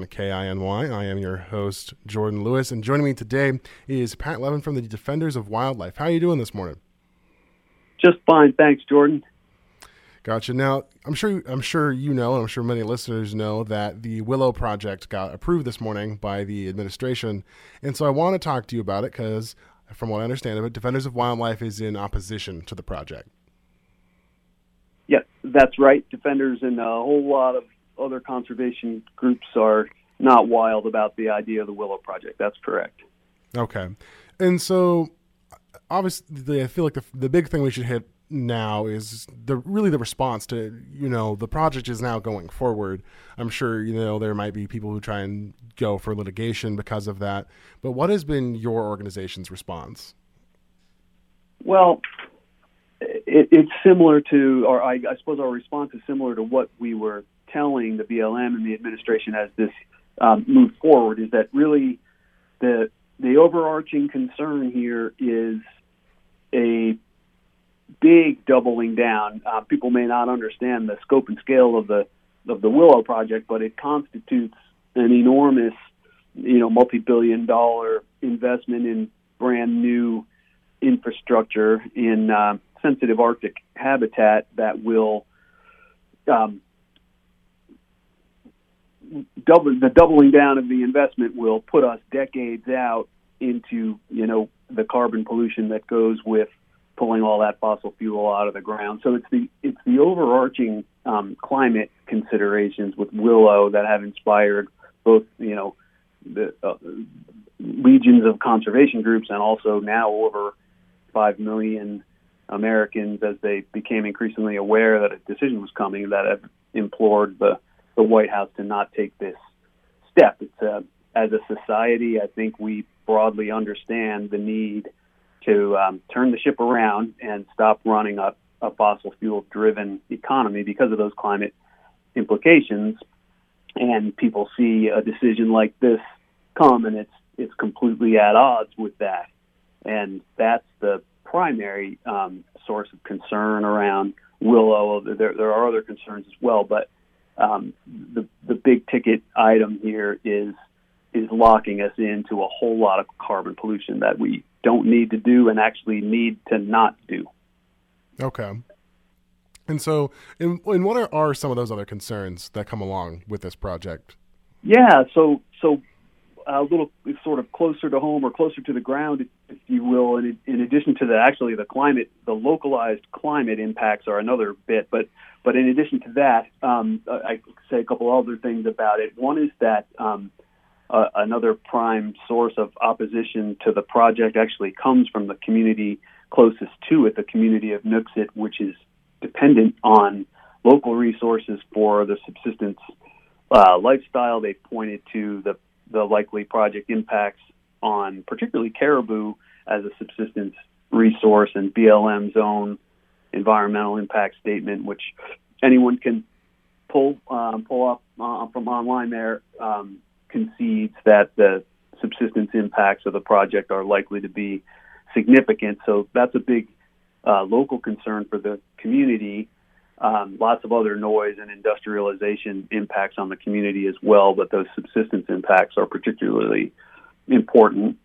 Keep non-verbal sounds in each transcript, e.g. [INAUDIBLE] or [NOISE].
on KINY. I am your host, Jordan Lewis, and joining me today is Pat Lavin from the Defenders of Wildlife. How are you doing this morning? Just fine, thanks, Jordan. Gotcha. Now, I'm sure I'm sure you know, and I'm sure many listeners know that the Willow project got approved this morning by the administration, and so I want to talk to you about it because, from what I understand of it, Defenders of Wildlife is in opposition to the project. Yeah, that's right. Defenders and a whole lot of other conservation groups are not wild about the idea of the Willow project. That's correct. Okay, and so obviously, I feel like the the big thing we should hit now is the really the response to you know the project is now going forward. I'm sure you know there might be people who try and go for litigation because of that. But what has been your organization's response? Well, it, it's similar to, or I, I, suppose our response is similar to what we were telling the BLM and the administration as this um, moved forward. Is that really the the overarching concern here is a big doubling down. Uh, people may not understand the scope and scale of the of the Willow project, but it constitutes an enormous, you know, multi-billion dollar investment in brand new infrastructure in uh, sensitive Arctic habitat that will um, double the doubling down of the investment will put us decades out into you know the carbon pollution that goes with pulling all that fossil fuel out of the ground. So it's the it's the overarching um, climate considerations with Willow that have inspired both you know the uh, legions of conservation groups and also now over five million Americans as they became increasingly aware that a decision was coming that have implored the the White House to not take this step. It's a, uh, as a society, I think we broadly understand the need to um, turn the ship around and stop running a, a fossil fuel driven economy because of those climate implications. And people see a decision like this come, and it's it's completely at odds with that. And that's the primary um, source of concern around Willow. There, there are other concerns as well, but um, the the big ticket item here is is locking us into a whole lot of carbon pollution that we don't need to do and actually need to not do. Okay. And so, and, and what are, are some of those other concerns that come along with this project? Yeah, so so a little sort of closer to home or closer to the ground, if you will. In, in addition to the actually the climate, the localized climate impacts are another bit. But but in addition to that, um, I say a couple other things about it. One is that um, uh, another prime source of opposition to the project actually comes from the community closest to it, the community of Nuiqsut, which is dependent on local resources for the subsistence uh, lifestyle. They pointed to the, the likely project impacts on particularly caribou as a subsistence resource and BLM's own environmental impact statement, which anyone can pull um, pull up uh, from online there. Um, concedes that the subsistence impacts of the project are likely to be significant. So that's a big uh, local concern for the community. Um, lots of other noise and industrialization impacts on the community as well, but those subsistence impacts are particularly important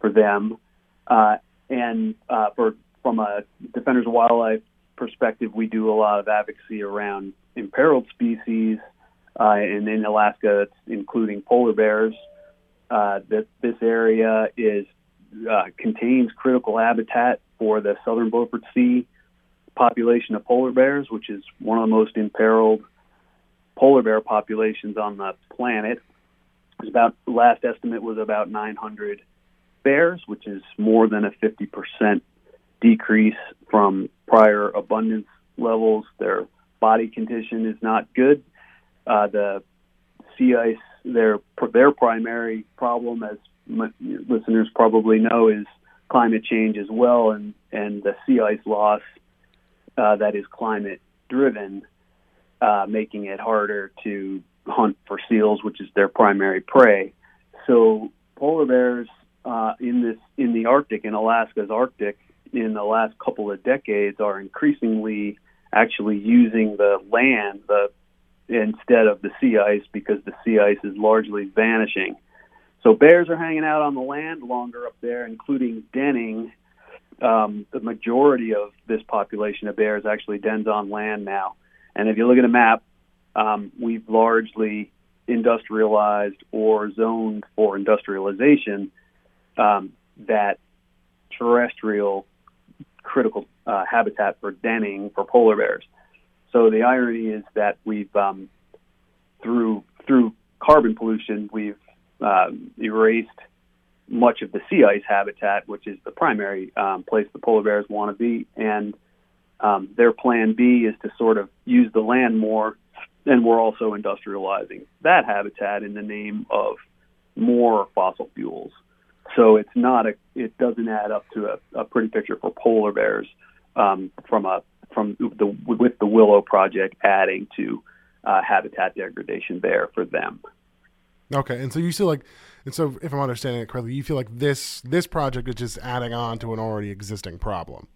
for them. Uh, and uh, for from a Defenders of Wildlife perspective, we do a lot of advocacy around imperiled species uh, and in Alaska, it's including polar bears. Uh, that this area is uh, contains critical habitat for the southern Beaufort Sea population of polar bears, which is one of the most imperiled polar bear populations on the planet. It's about last estimate was about 900 bears, which is more than a 50% decrease from prior abundance levels. Their body condition is not good. Uh, the sea ice, their their primary problem, as listeners probably know, is climate change as well, and and the sea ice loss uh, that is climate driven, uh, making it harder to hunt for seals, which is their primary prey. So polar bears uh, in this in the Arctic, in Alaska's Arctic, in the last couple of decades, are increasingly actually using the land, the instead of the sea ice because the sea ice is largely vanishing. So bears are hanging out on the land longer up there, including denning. Um, the majority of this population of bears actually dens on land now. And if you look at a map, um, we've largely industrialized or zoned for industrialization um, that terrestrial critical uh, habitat for denning for polar bears. So the irony is that we've um, through through carbon pollution we've um, erased much of the sea ice habitat, which is the primary um, place the polar bears want to be, and um, their plan B is to sort of use the land more, and we're also industrializing that habitat in the name of more fossil fuels. So it's not a, it doesn't add up to a, a pretty picture for polar bears um, from a from the with the Willow project adding to uh, habitat degradation there for them. Okay, and so you feel like, and so if I'm understanding it correctly, you feel like this this project is just adding on to an already existing problem.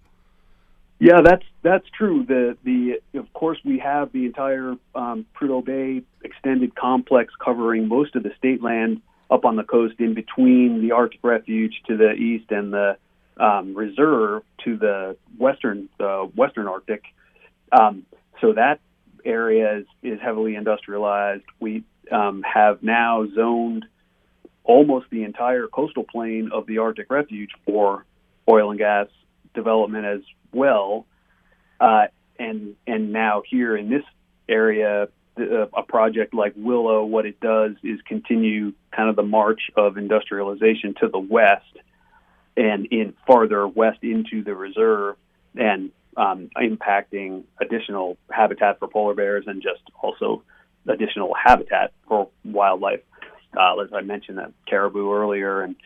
Yeah, that's that's true. The the of course we have the entire um, Prudhoe Bay extended complex covering most of the state land up on the coast in between the Arctic Refuge to the east and the um, reserve to the western uh, western Arctic. Um, so that area is, is heavily industrialized. We um, have now zoned almost the entire coastal plain of the Arctic Refuge for oil and gas development as well. Uh, and and now here in this area, the, a project like Willow, what it does is continue kind of the march of industrialization to the west and in farther west into the reserve and um, impacting additional habitat for polar bears and just also additional habitat for wildlife. Uh, as I mentioned, that caribou earlier, and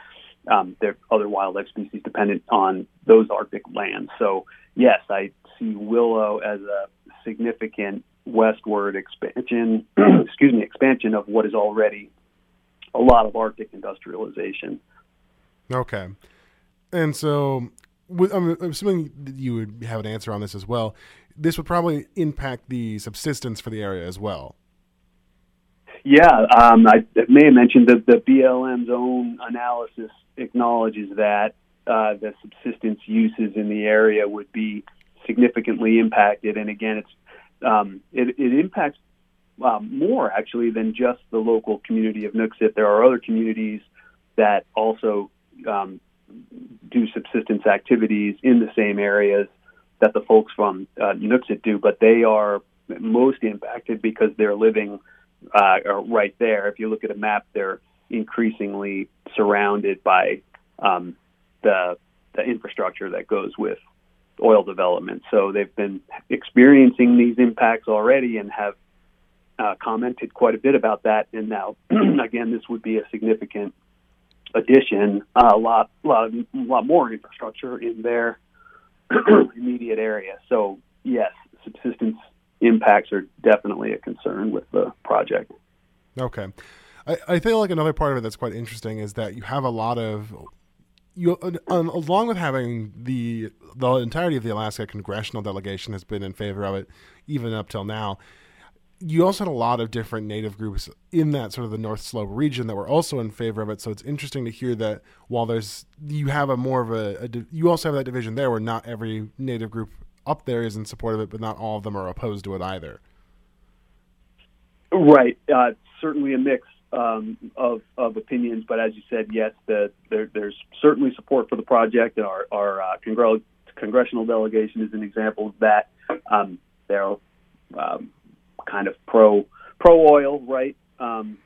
um, there are other wildlife species dependent on those Arctic lands. So yes, I see willow as a significant westward expansion. [CLEARS THROAT] excuse me, expansion of what is already a lot of Arctic industrialization. Okay, and so I'm assuming you would have an answer on this as well. This would probably impact the subsistence for the area as well. Yeah, um, I may have mentioned that the BLM's own analysis acknowledges that uh, the subsistence uses in the area would be significantly impacted. And again, it's um, it, it, impacts um, more actually than just the local community of Nuiqsut. There are other communities that also um, do subsistence activities in the same areas that the folks from uh, do, but they are most impacted because they're living uh, right there. If you look at a map, they're increasingly surrounded by um, the the infrastructure that goes with oil development. So they've been experiencing these impacts already and have uh, commented quite a bit about that. And now, [CLEARS THROAT] again, this would be a significant addition, uh, a lot, lot, lot more infrastructure in their [CLEARS THROAT] immediate area. So yes, subsistence impacts are definitely a concern with the project. Okay. I, I feel like another part of it that's quite interesting is that you have a lot of you along with having the the entirety of the Alaska congressional delegation has been in favor of it even up till now you also had a lot of different native groups in that sort of the North Slope region that were also in favor of it. So it's interesting to hear that while there's you have a more of a, a you also have that division there where not every native group up there is in support of it, but not all of them are opposed to it either. Right, uh, certainly a mix um, of of opinions, but as you said, yes, the, there, there's certainly support for the project, our our uh, congr- congressional delegation is an example of that. Um, they're um, kind of pro pro oil, right? Um,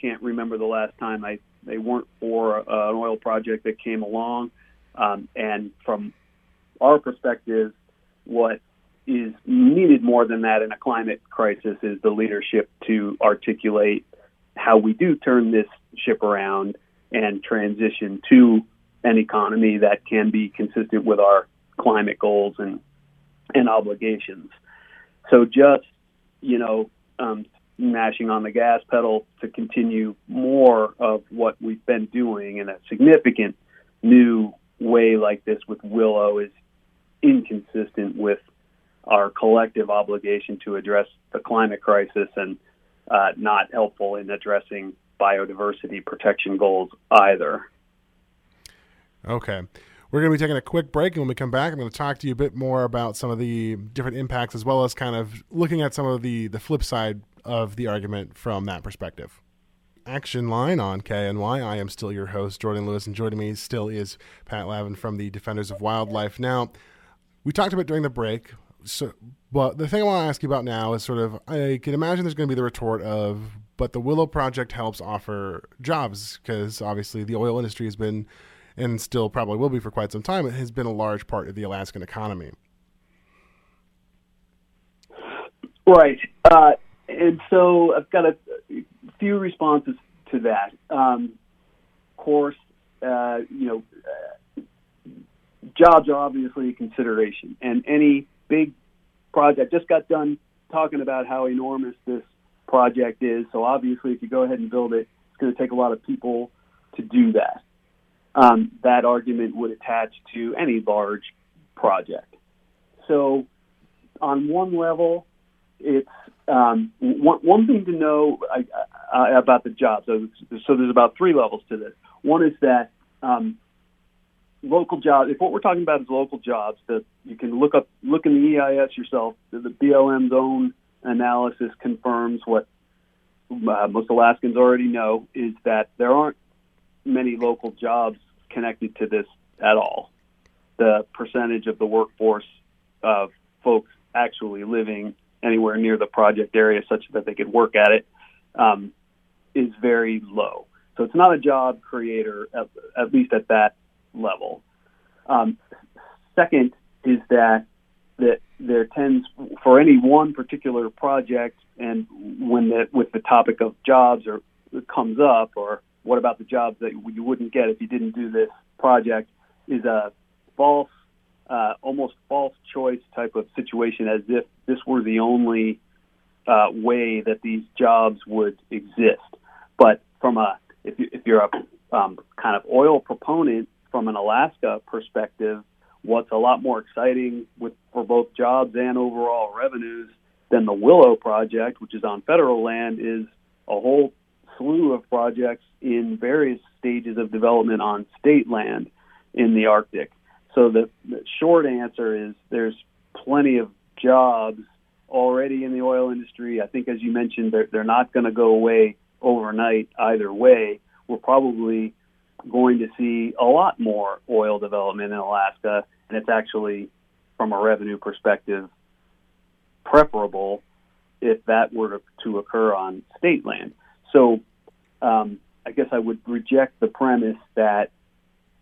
can't remember the last time I they weren't for uh, an oil project that came along. Um, and from our perspective, what is needed more than that in a climate crisis is the leadership to articulate how we do turn this ship around and transition to an economy that can be consistent with our climate goals and and obligations. So just you know, um, mashing on the gas pedal to continue more of what we've been doing in a significant new way like this with Willow is inconsistent with our collective obligation to address the climate crisis and uh, not helpful in addressing biodiversity protection goals either. Okay. We're going to be taking a quick break, and when we come back, I'm going to talk to you a bit more about some of the different impacts, as well as kind of looking at some of the the flip side of the argument from that perspective. Action Line on KINY. I am still your host, Jordan Lewis, and joining me still is Pat Lavin from the Defenders of Wildlife. Now, we talked about during the break, so but the thing I want to ask you about now is sort of I can imagine there's going to be the retort of, but the Willow Project helps offer jobs because obviously the oil industry has been and still probably will be for quite some time, it has been a large part of the Alaskan economy. Right. Uh, and so I've got a few responses to that. Um, of course, uh, you know, jobs are obviously a consideration, and any big project just got done talking about how enormous this project is. So obviously, if you go ahead and build it, it's going to take a lot of people to do that um, that argument would attach to any large project. So, on one level, it's um, one, one thing to know uh, uh, about the jobs. So, so there's about three levels to this. One is that um, local jobs. If what we're talking about is local jobs, that you can look up, look in the EIS yourself. The, BLM's own analysis confirms what uh, most Alaskans already know: is that there aren't many local jobs connected to this at all. The percentage of the workforce of folks actually living anywhere near the project area such that they could work at it um, is very low. So it's not a job creator, at, at least at that level. Um, second is that that there tends for any one particular project, and when the with the topic of jobs or comes up, or what about the jobs that you wouldn't get if you didn't do this project is a false, uh, almost false choice type of situation, as if this were the only uh, way that these jobs would exist. But from a if, you, if you're a um, kind of oil proponent from an Alaska perspective, what's a lot more exciting with for both jobs and overall revenues than the Willow project, which is on federal land, is a whole slew of projects in various stages of development on state land in the Arctic. So the, the short answer is there's plenty of jobs already in the oil industry. I think, as you mentioned, they're, they're not going to go away overnight either way. We're probably going to see a lot more oil development in Alaska, and it's actually, from a revenue perspective, preferable if that were to, to occur on state land. So um, I guess I would reject the premise that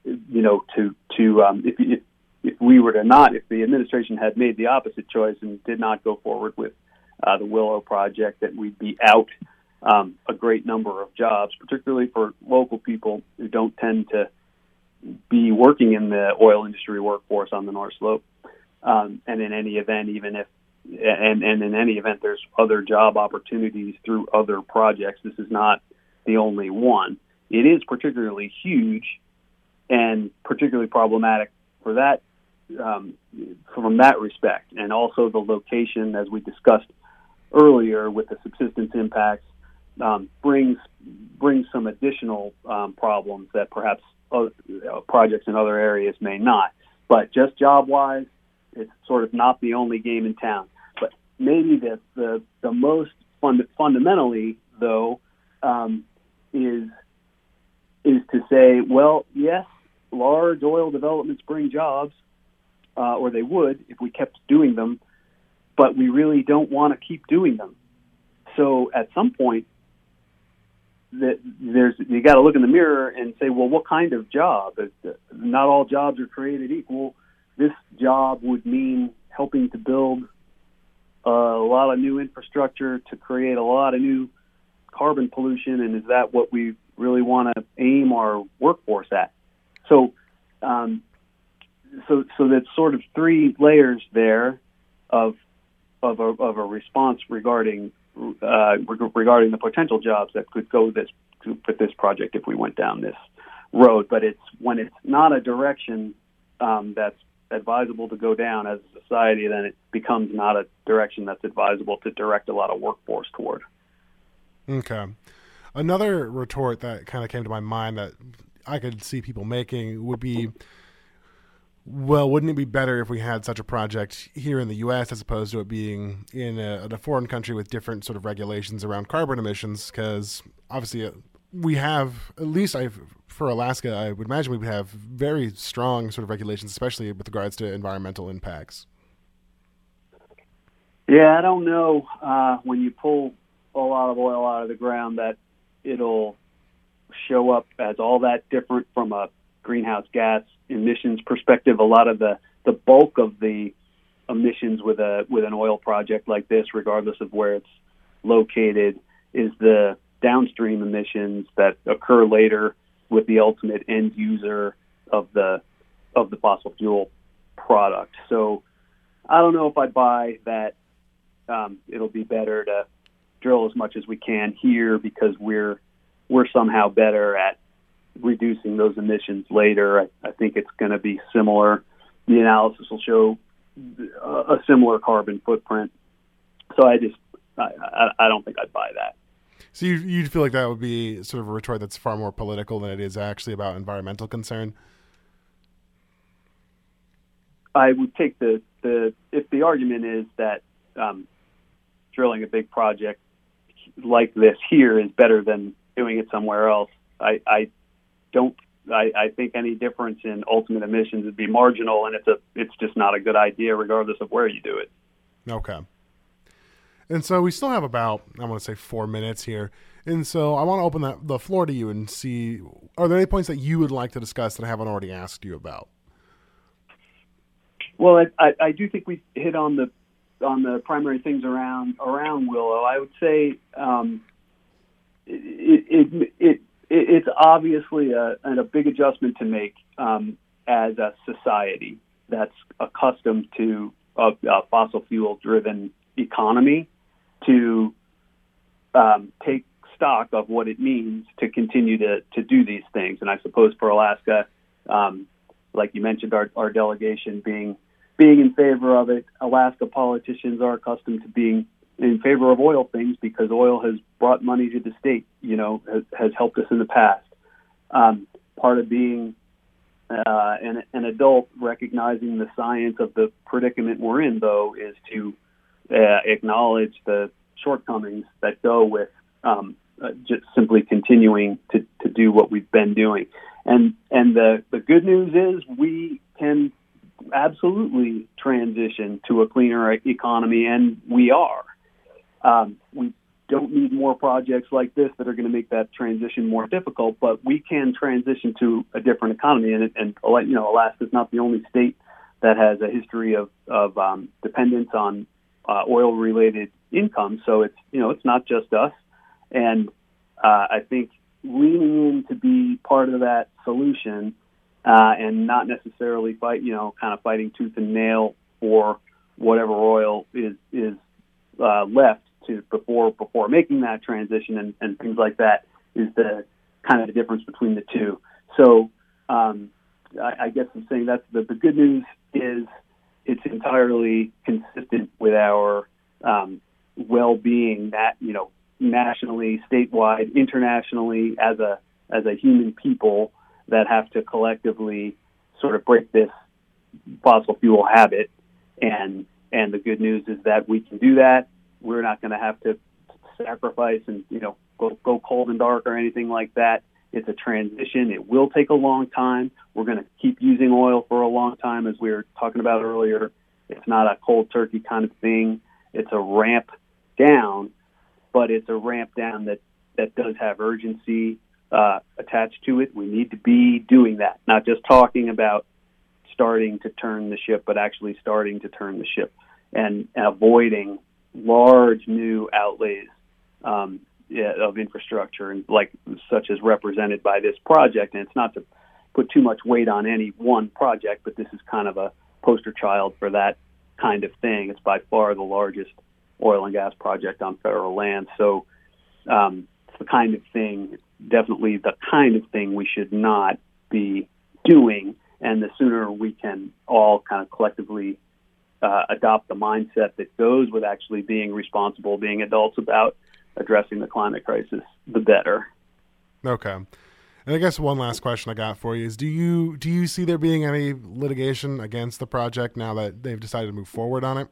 you know to to um, if, if if we were to not if the administration had made the opposite choice and did not go forward with uh, the Willow project that we'd be out um, a great number of jobs, particularly for local people who don't tend to be working in the oil industry workforce on the North Slope. Um, and in any event, even if and, and in any event, there's other job opportunities through other projects. This is not the only one. It is particularly huge and particularly problematic for that um, from that respect, and also the location, as we discussed earlier, with the subsistence impacts, um, brings brings some additional um, problems that perhaps other, uh, projects in other areas may not. But just job wise, it's sort of not the only game in town. But maybe the the, the most fund, fundamentally, though, um, is is to say, well, yes, large oil developments bring jobs, uh, or they would if we kept doing them, but we really don't want to keep doing them. So at some point, that there's you got to look in the mirror and say, well, what kind of job? Not all jobs are created equal. This job would mean helping to build a lot of new infrastructure to create a lot of new carbon pollution, and is that what we really want to aim our workforce at? So, um, so, so that's sort of three layers there of of a, of a response regarding uh, regarding the potential jobs that could go this with this project if we went down this road. But it's when it's not a direction um, that's advisable to go down as a society, then it becomes not a direction that's advisable to direct a lot of workforce toward. Okay. Another retort that kind of came to my mind that I could see people making would be well, wouldn't it be better if we had such a project here in the U.S. as opposed to it being in a, in a foreign country with different sort of regulations around carbon emissions? Because obviously, uh, we have at least I for Alaska, I would imagine we would have very strong sort of regulations, especially with regards to environmental impacts. Yeah, I don't know uh, when you pull a lot of oil out of the ground that it'll show up as all that different from a greenhouse gas emissions perspective. A lot of the the bulk of the emissions with a with an oil project like this, regardless of where it's located, is the downstream emissions that occur later with the ultimate end user of the of the fossil fuel product. So I don't know if I buy that um, it'll be better to drill as much as we can here because we're we're somehow better at reducing those emissions later. I, I think it's going to be similar. The analysis will show a, a similar carbon footprint. So I just I, I, I don't think I'd buy that. So you you feel like that would be sort of a retort that's far more political than it is actually about environmental concern. I would take the the if the argument is that um, drilling a big project like this here is better than doing it somewhere else. I, I don't. I, I think any difference in ultimate emissions would be marginal, and it's a it's just not a good idea, regardless of where you do it. Okay. And so we still have about I want to say four minutes here, and so I want to open that, the floor to you and see are there any points that you would like to discuss that I haven't already asked you about. Well, I, I, I do think we hit on the on the primary things around around Willow. I would say um, it, it, it, it's obviously a, a big adjustment to make um, as a society that's accustomed to a, a fossil fuel driven economy to um, take stock of what it means to continue to, to do these things. And I suppose for Alaska, um, like you mentioned, our, our delegation being being in favor of it, Alaska politicians are accustomed to being in favor of oil things because oil has brought money to the state. You know, has, has helped us in the past. Um, part of being uh, an, an adult recognizing the science of the predicament we're in, though, is to uh, acknowledge the shortcomings that go with um, uh, just simply continuing to, to do what we've been doing. And and the, the good news is we can absolutely transition to a cleaner economy, and we are. Um, we don't need more projects like this that are going to make that transition more difficult, but we can transition to a different economy. And, and you know, Alaska is not the only state that has a history of, of um, dependence on uh, oil-related income. So it's you know it's not just us, and uh, I think leaning in to be part of that solution uh, and not necessarily fight you know kind of fighting tooth and nail for whatever oil is is uh, left to before before making that transition and, and things like that is the kind of the difference between the two. So um, I, I guess I'm saying that's the, the good news is it's entirely consistent with our um, well-being that you know nationally, statewide, internationally as a as a human people that have to collectively sort of break this fossil fuel habit and and the good news is that we can do that we're not going to have to sacrifice and you know go go cold and dark or anything like that. It's a transition. It will take a long time. We're going to keep using oil for a long time, as we were talking about earlier. It's not a cold turkey kind of thing. It's a ramp down, but it's a ramp down that that does have urgency uh, attached to it. We need to be doing that, not just talking about starting to turn the ship, but actually starting to turn the ship and, and avoiding large new outlays um, of infrastructure, and like such as represented by this project. And it's not to put too much weight on any one project, but this is kind of a poster child for that kind of thing. It's by far the largest oil and gas project on federal land. So um, it's the kind of thing, definitely the kind of thing we should not be doing and the sooner we can all kind of collectively uh, adopt the mindset that goes with actually being responsible, being adults about addressing the climate crisis, the better. Okay. And I guess one last question I got for you is: Do you do you see there being any litigation against the project now that they've decided to move forward on it?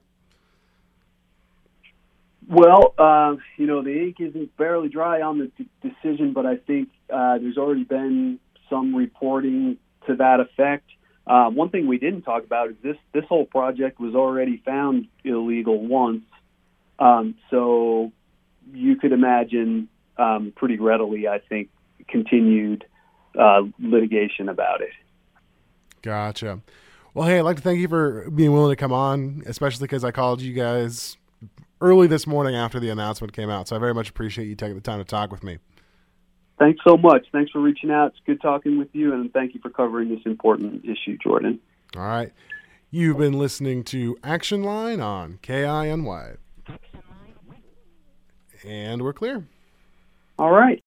Well, uh, you know, the ink isn't barely dry on the d- decision, but I think uh, there's already been some reporting to that effect. Uh, one thing we didn't talk about is this this whole project was already found illegal once, um, so you could imagine um, pretty readily, I think, continued uh, litigation about it. Gotcha. Well, hey, I'd like to thank you for being willing to come on, especially because I called you guys early this morning after the announcement came out. So I very much appreciate you taking the time to talk with me. Thanks so much. Thanks for reaching out. It's good talking with you, and thank you for covering this important issue, Jordan. All right. You've been listening to Action Line on KINY. And we're clear. All right.